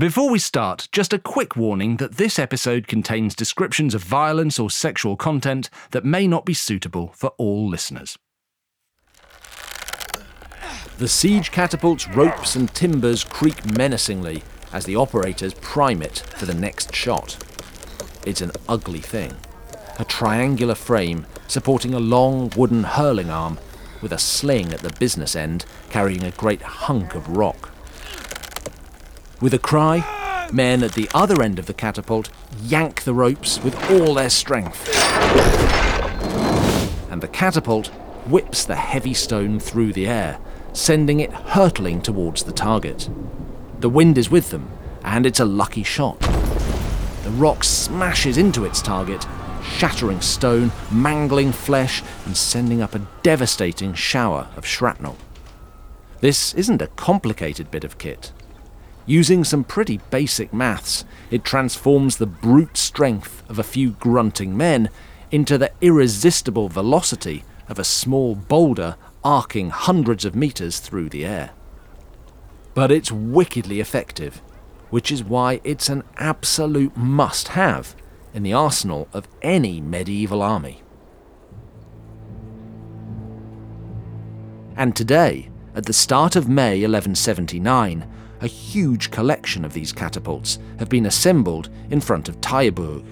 Before we start, just a quick warning that this episode contains descriptions of violence or sexual content that may not be suitable for all listeners. The siege catapult's ropes and timbers creak menacingly as the operators prime it for the next shot. It's an ugly thing. A triangular frame supporting a long wooden hurling arm with a sling at the business end carrying a great hunk of rock. With a cry, men at the other end of the catapult yank the ropes with all their strength. And the catapult whips the heavy stone through the air, sending it hurtling towards the target. The wind is with them, and it's a lucky shot. The rock smashes into its target, shattering stone, mangling flesh, and sending up a devastating shower of shrapnel. This isn't a complicated bit of kit. Using some pretty basic maths, it transforms the brute strength of a few grunting men into the irresistible velocity of a small boulder arcing hundreds of meters through the air. But it's wickedly effective, which is why it's an absolute must have in the arsenal of any medieval army. And today, at the start of May 1179, a huge collection of these catapults have been assembled in front of Taillebourg,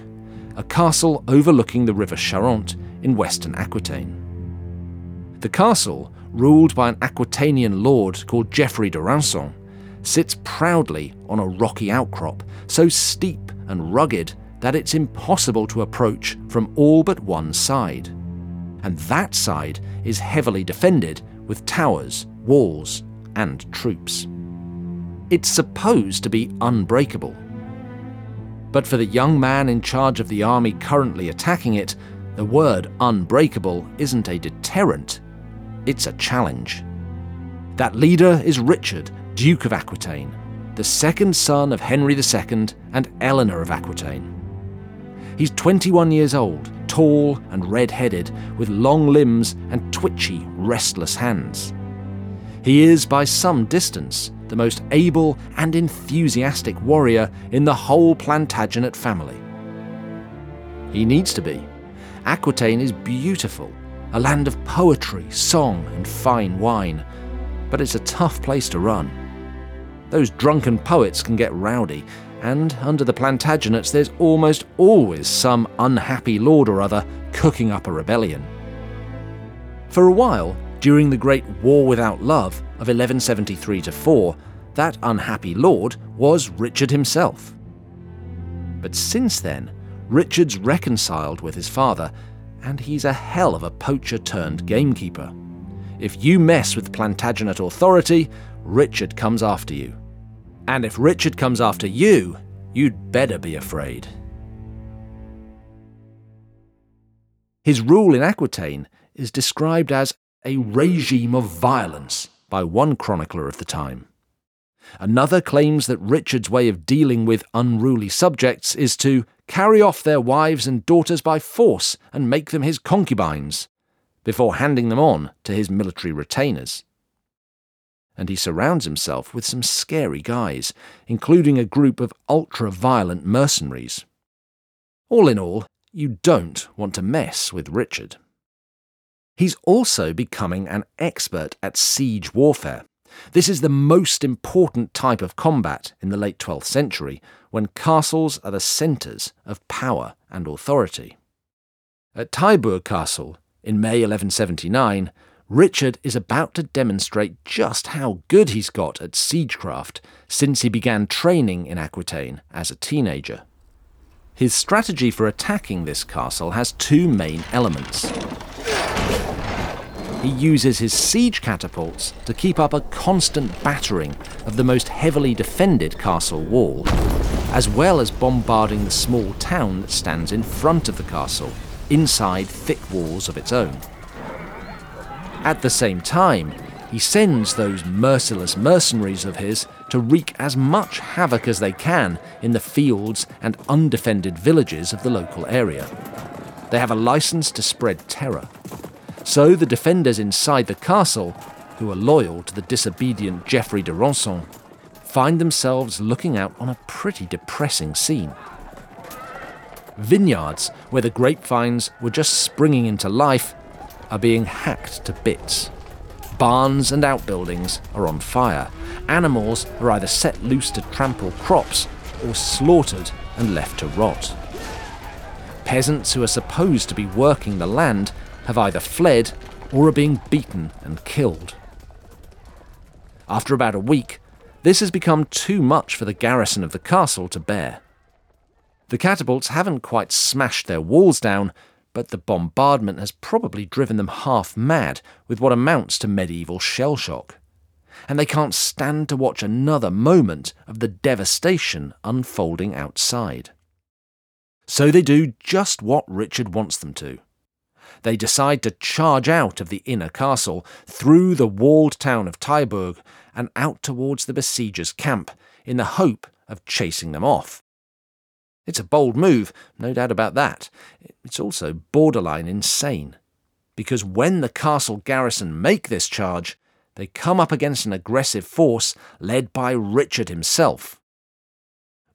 a castle overlooking the river Charente in western Aquitaine. The castle, ruled by an Aquitanian lord called Geoffrey de Rançon, sits proudly on a rocky outcrop, so steep and rugged that it's impossible to approach from all but one side. And that side is heavily defended with towers, walls, and troops. It's supposed to be unbreakable. But for the young man in charge of the army currently attacking it, the word unbreakable isn't a deterrent, it's a challenge. That leader is Richard, Duke of Aquitaine, the second son of Henry II and Eleanor of Aquitaine. He's 21 years old, tall and red headed, with long limbs and twitchy, restless hands. He is, by some distance, the most able and enthusiastic warrior in the whole Plantagenet family. He needs to be. Aquitaine is beautiful, a land of poetry, song, and fine wine, but it's a tough place to run. Those drunken poets can get rowdy, and under the Plantagenets there's almost always some unhappy lord or other cooking up a rebellion. For a while, during the Great War Without Love of 1173 to 4, that unhappy lord was Richard himself. But since then, Richard's reconciled with his father, and he's a hell of a poacher turned gamekeeper. If you mess with Plantagenet authority, Richard comes after you. And if Richard comes after you, you'd better be afraid. His rule in Aquitaine is described as a regime of violence by one chronicler of the time. Another claims that Richard's way of dealing with unruly subjects is to carry off their wives and daughters by force and make them his concubines, before handing them on to his military retainers. And he surrounds himself with some scary guys, including a group of ultra violent mercenaries. All in all, you don't want to mess with Richard. He's also becoming an expert at siege warfare. This is the most important type of combat in the late 12th century, when castles are the centres of power and authority. At Taillebourg Castle, in May 1179, Richard is about to demonstrate just how good he's got at siegecraft since he began training in Aquitaine as a teenager. His strategy for attacking this castle has two main elements he uses his siege catapults to keep up a constant battering of the most heavily defended castle wall, as well as bombarding the small town that stands in front of the castle, inside thick walls of its own. At the same time, he sends those merciless mercenaries of his to wreak as much havoc as they can in the fields and undefended villages of the local area. They have a license to spread terror, so the defenders inside the castle, who are loyal to the disobedient Geoffrey de Rançon, find themselves looking out on a pretty depressing scene. Vineyards, where the grapevines were just springing into life, are being hacked to bits. Barns and outbuildings are on fire. Animals are either set loose to trample crops or slaughtered and left to rot. Peasants who are supposed to be working the land have either fled or are being beaten and killed. After about a week, this has become too much for the garrison of the castle to bear. The catapults haven't quite smashed their walls down, but the bombardment has probably driven them half mad with what amounts to medieval shell shock. And they can't stand to watch another moment of the devastation unfolding outside. So they do just what Richard wants them to. They decide to charge out of the inner castle, through the walled town of Taillebourg, and out towards the besiegers' camp, in the hope of chasing them off. It's a bold move, no doubt about that. It's also borderline insane. Because when the castle garrison make this charge, they come up against an aggressive force led by Richard himself.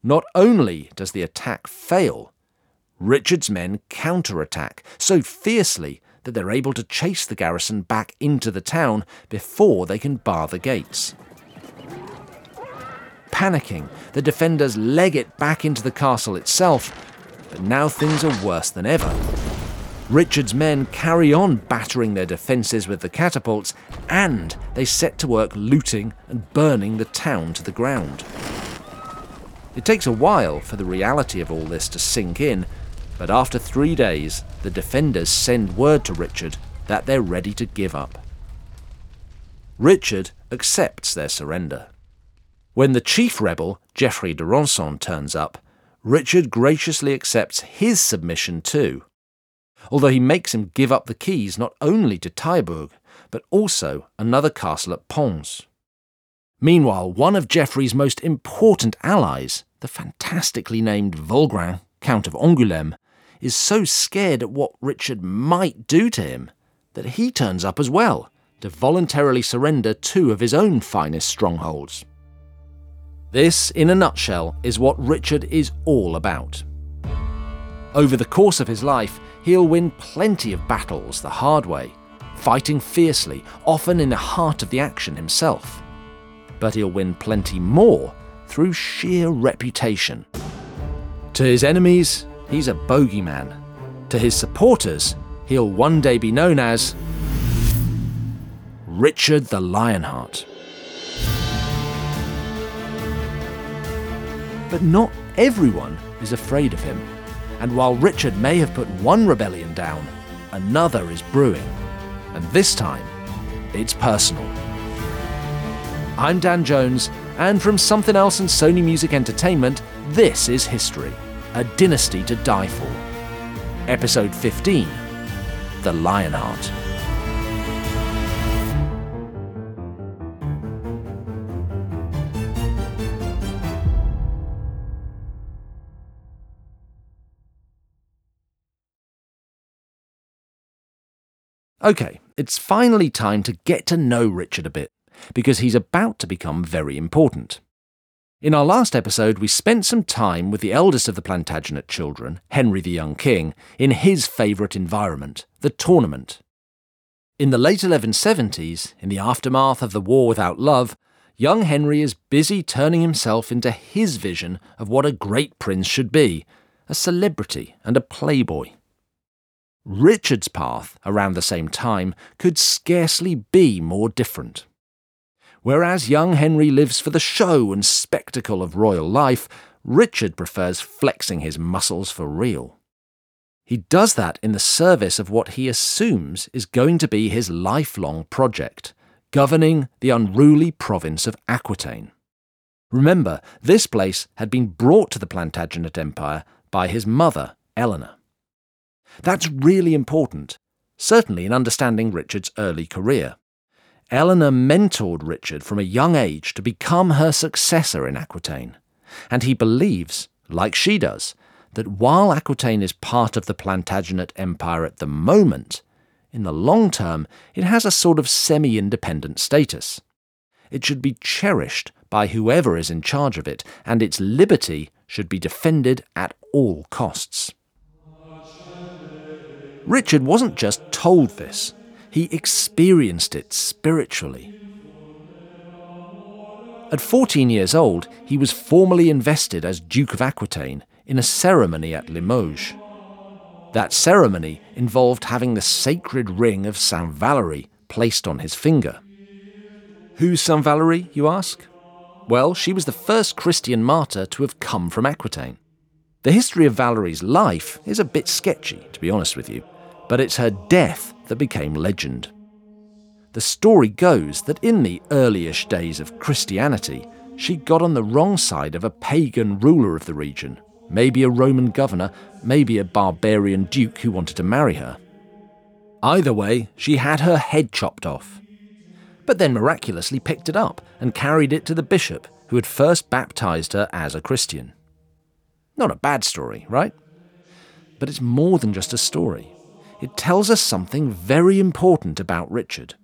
Not only does the attack fail, Richard's men counterattack so fiercely that they're able to chase the garrison back into the town before they can bar the gates. Panicking, the defenders leg it back into the castle itself, but now things are worse than ever. Richard's men carry on battering their defences with the catapults, and they set to work looting and burning the town to the ground. It takes a while for the reality of all this to sink in, but after three days, the defenders send word to Richard that they're ready to give up. Richard accepts their surrender. When the chief rebel, Geoffrey de Rançon, turns up, Richard graciously accepts his submission too, although he makes him give up the keys not only to Taillebourg, but also another castle at Pons. Meanwhile, one of Geoffrey's most important allies, the fantastically named Vulgrin, Count of Angoulême, is so scared at what Richard might do to him that he turns up as well to voluntarily surrender two of his own finest strongholds. This, in a nutshell, is what Richard is all about. Over the course of his life, he'll win plenty of battles the hard way, fighting fiercely, often in the heart of the action himself. But he'll win plenty more through sheer reputation. To his enemies, he's a bogeyman. To his supporters, he'll one day be known as Richard the Lionheart. But not everyone is afraid of him. And while Richard may have put one rebellion down, another is brewing. And this time, it's personal. I'm Dan Jones, and from Somethin' Else and Sony Music Entertainment, this is History, a dynasty to die for. Episode 15 The Lionheart. Okay, it's finally time to get to know Richard a bit, because he's about to become very important. In our last episode, we spent some time with the eldest of the Plantagenet children, Henry the Young King, in his favourite environment, the tournament. In the late 1170s, in the aftermath of the War Without Love, young Henry is busy turning himself into his vision of what a great prince should be a celebrity and a playboy. Richard's path around the same time could scarcely be more different. Whereas young Henry lives for the show and spectacle of royal life, Richard prefers flexing his muscles for real. He does that in the service of what he assumes is going to be his lifelong project, governing the unruly province of Aquitaine. Remember, this place had been brought to the Plantagenet Empire by his mother, Eleanor. That's really important, certainly in understanding Richard's early career. Eleanor mentored Richard from a young age to become her successor in Aquitaine, and he believes, like she does, that while Aquitaine is part of the Plantagenet Empire at the moment, in the long term it has a sort of semi independent status. It should be cherished by whoever is in charge of it, and its liberty should be defended at all costs. Richard wasn't just told this, he experienced it spiritually. At 14 years old, he was formally invested as Duke of Aquitaine in a ceremony at Limoges. That ceremony involved having the sacred ring of Saint Valerie placed on his finger. Who's Saint Valerie, you ask? Well, she was the first Christian martyr to have come from Aquitaine. The history of Valerie's life is a bit sketchy, to be honest with you, but it's her death that became legend. The story goes that in the earlyish days of Christianity, she got on the wrong side of a pagan ruler of the region, maybe a Roman governor, maybe a barbarian duke who wanted to marry her. Either way, she had her head chopped off. But then miraculously picked it up and carried it to the bishop who had first baptized her as a Christian. Not a bad story, right? But it's more than just a story. It tells us something very important about Richard.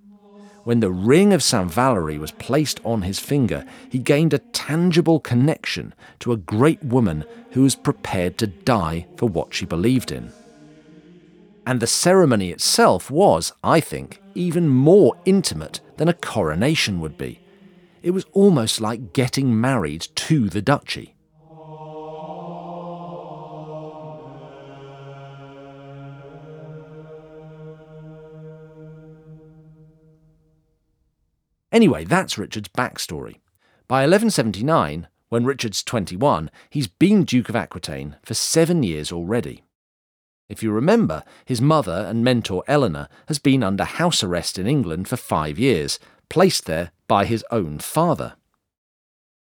When the ring of St. Valerie was placed on his finger, he gained a tangible connection to a great woman who was prepared to die for what she believed in. And the ceremony itself was, I think, even more intimate than a coronation would be. It was almost like getting married to the duchy. Anyway, that's Richard's backstory. By 1179, when Richard's 21, he's been Duke of Aquitaine for seven years already. If you remember, his mother and mentor Eleanor has been under house arrest in England for five years, placed there by his own father.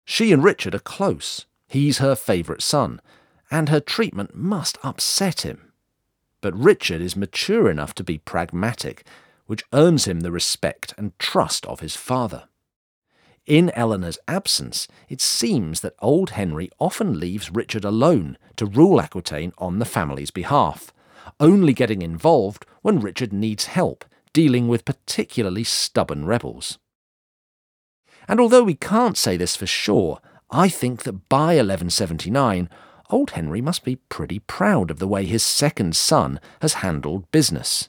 She and Richard are close. He's her favourite son, and her treatment must upset him. But Richard is mature enough to be pragmatic which earns him the respect and trust of his father. In Eleanor's absence, it seems that old Henry often leaves Richard alone to rule Aquitaine on the family's behalf, only getting involved when Richard needs help dealing with particularly stubborn rebels. And although we can't say this for sure, I think that by 1179, old Henry must be pretty proud of the way his second son has handled business.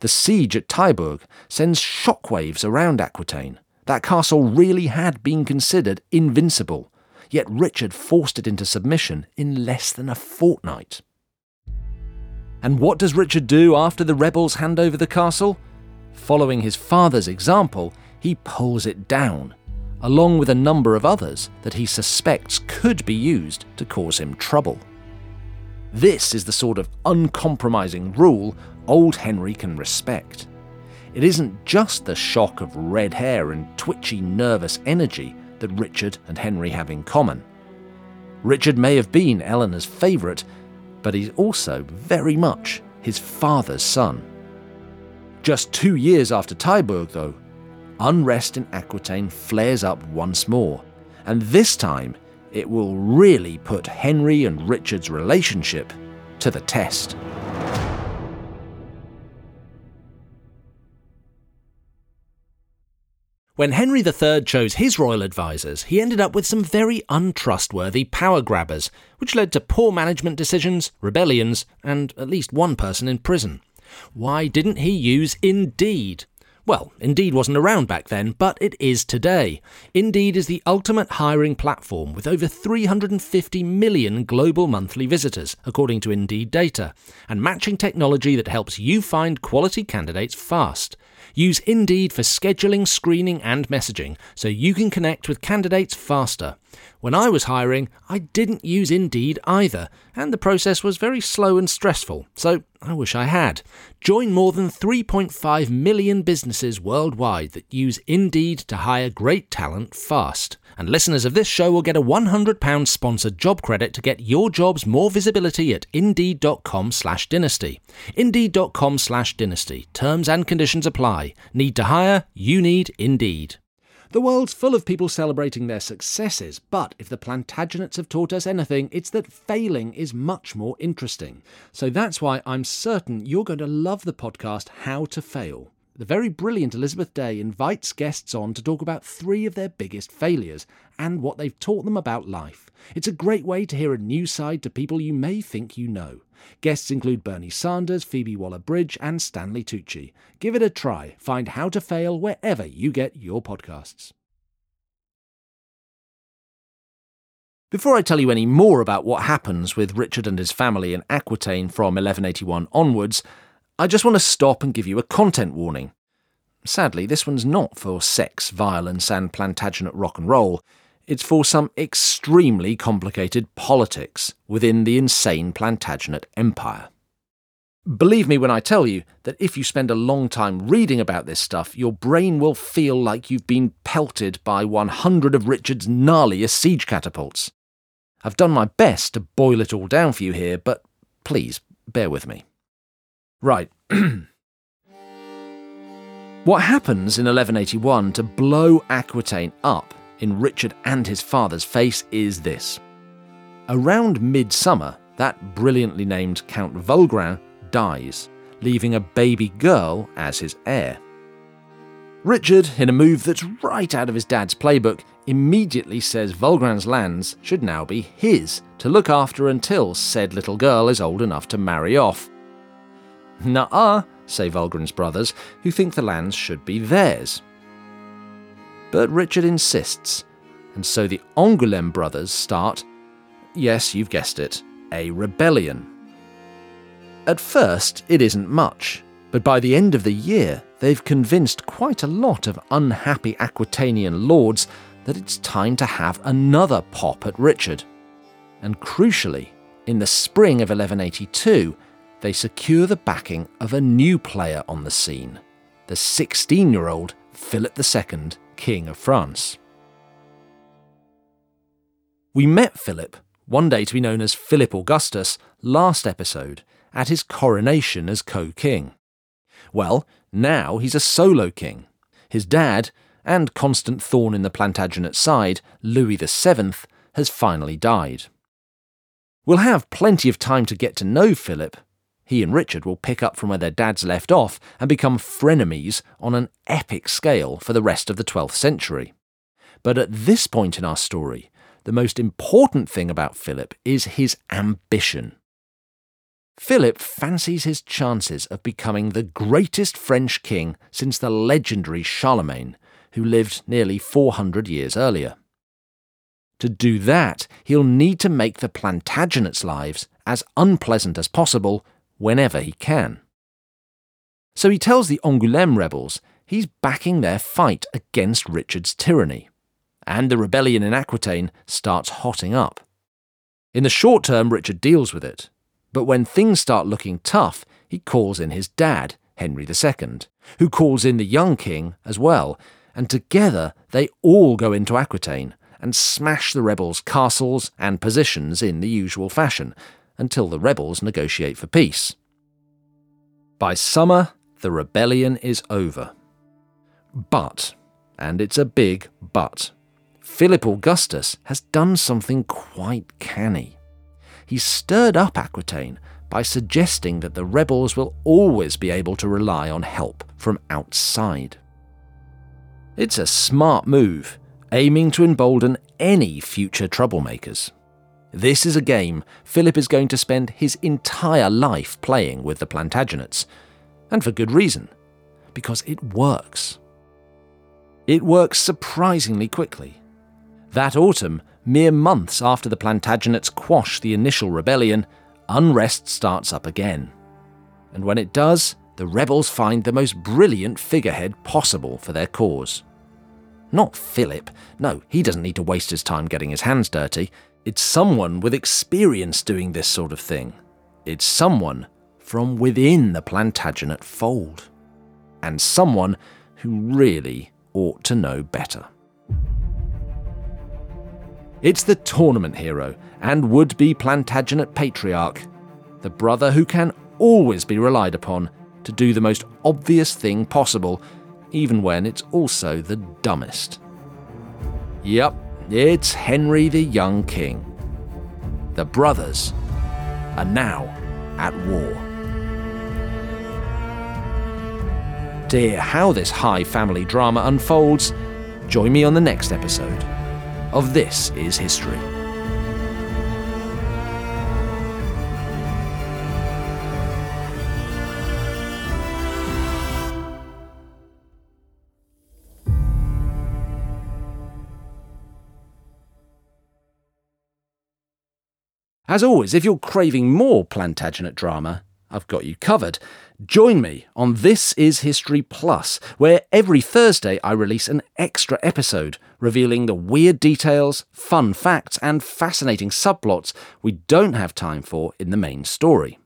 The siege at Taillebourg sends shockwaves around Aquitaine. That castle really had been considered invincible, yet Richard forced it into submission in less than a fortnight. And what does Richard do after the rebels hand over the castle? Following his father's example, he pulls it down, along with a number of others that he suspects could be used to cause him trouble. This is the sort of uncompromising rule old Henry can respect. It isn't just the shock of red hair and twitchy, nervous energy that Richard and Henry have in common. Richard may have been Eleanor's favourite, but he's also very much his father's son. Just two years after Taillebourg, though, unrest in Aquitaine flares up once more, and this time it will really put Henry and Richard's relationship to the test. When Henry III chose his royal advisers, he ended up with some very untrustworthy power grabbers, which led to poor management decisions, rebellions, and at least one person in prison. Why didn't he use Indeed? Well, Indeed wasn't around back then, but it is today. Indeed is the ultimate hiring platform with over 350 million global monthly visitors, according to Indeed data, and matching technology that helps you find quality candidates fast. Use Indeed for scheduling, screening, and messaging so you can connect with candidates faster. When I was hiring, I didn't use Indeed either, and the process was very slow and stressful, so I wish I had. Join more than 3.5 million businesses worldwide that use Indeed to hire great talent fast. And listeners of this show will get a £100 sponsored job credit to get your jobs more visibility at indeed.com slash dynasty. Indeed.com slash dynasty. Terms and conditions apply. Need to hire? You need Indeed. The world's full of people celebrating their successes, but if the Plantagenets have taught us anything, it's that failing is much more interesting. So that's why I'm certain you're going to love the podcast How to Fail. the very brilliant Elizabeth Day invites guests on to talk about three of their biggest failures and what they've taught them about life. It's a great way to hear a new side to people you may think you know. Guests include Bernie Sanders, Phoebe Waller Bridge, and Stanley Tucci. Give it a try. Find How to Fail wherever you get your podcasts. Before I tell you any more about what happens with Richard and his family in Aquitaine from 1181 onwards, I just want to stop and give you a content warning. Sadly, this one's not for sex, violence, and Plantagenet rock and roll. It's for some extremely complicated politics within the insane Plantagenet empire. Believe me when I tell you that if you spend a long time reading about this stuff, your brain will feel like you've been pelted by 100 of Richard's gnarliest siege catapults. I've done my best to boil it all down for you here, but please bear with me. Right. what happens in 1181 to blow Aquitaine up in Richard and his father's face is this. Around midsummer, that brilliantly named Count Vulgrin dies, leaving a baby girl as his heir. Richard, in a move that's right out of his dad's playbook, immediately says Vulgrin's lands should now be his to look after until said little girl is old enough to marry off. Nuh-uh, say Vulgrin's brothers, who think the lands should be theirs. But Richard insists, and so the Angoulême brothers start, yes, you've guessed it, a rebellion. At first, it isn't much, but by the end of the year, they've convinced quite a lot of unhappy Aquitanian lords that it's time to have another pop at Richard. And crucially, in the spring of 1182, they secure the backing of a new player on the scene, the 16 year old Philip II, King of France. We met Philip, one day to be known as Philip Augustus, last episode, at his coronation as co king. Well, now he's a solo king. His dad, and constant thorn in the Plantagenet side, Louis VII, has finally died. We'll have plenty of time to get to know Philip. He and Richard will pick up from where their dads left off and become frenemies on an epic scale for the rest of the 12th century. But at this point in our story, the most important thing about Philip is his ambition. Philip fancies his chances of becoming the greatest French king since the legendary Charlemagne, who lived nearly 400 years earlier. To do that, he'll need to make the Plantagenets' lives as unpleasant as possible whenever he can. So he tells the Angoulême rebels he's backing their fight against Richard's tyranny, and the rebellion in Aquitaine starts hotting up. In the short term, Richard deals with it, but when things start looking tough, he calls in his dad, Henry II, who calls in the young king as well, and together they all go into Aquitaine and smash the rebels' castles and positions in the usual fashion, until the rebels negotiate for peace. By summer, the rebellion is over. But, and it's a big but, Philip Augustus has done something quite canny he stirred up Aquitaine by suggesting that the rebels will always be able to rely on help from outside. It's a smart move, aiming to embolden any future troublemakers. This is a game Philip is going to spend his entire life playing with the Plantagenets, and for good reason, because it works. It works surprisingly quickly. That autumn, Mere months after the Plantagenets quash the initial rebellion, unrest starts up again. And when it does, the rebels find the most brilliant figurehead possible for their cause. Not Philip, no, he doesn't need to waste his time getting his hands dirty. It's someone with experience doing this sort of thing. It's someone from within the Plantagenet fold. And someone who really ought to know better. It's the tournament hero and would be Plantagenet patriarch, the brother who can always be relied upon to do the most obvious thing possible, even when it's also the dumbest. Yup, it's Henry the Young King. The brothers are now at war. To hear how this high family drama unfolds, join me on the next episode of This Is History. As always, if you're craving more Plantagenet drama, I've got you covered. Join me on This Is History Plus, where every Thursday I release an extra episode revealing the weird details, fun facts, and fascinating subplots we don't have time for in the main story.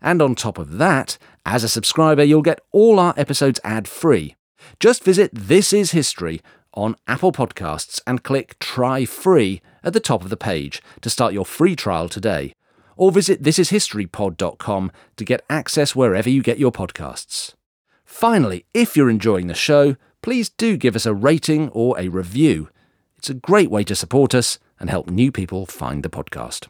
And on top of that, as a subscriber, you'll get all our episodes ad free. Just visit This Is History on Apple Podcasts and click Try Free at the top of the page to start your free trial today. Or visit thisishistorypod.com to get access wherever you get your podcasts. Finally, if you're enjoying the show, please do give us a rating or a review. It's a great way to support us and help new people find the podcast.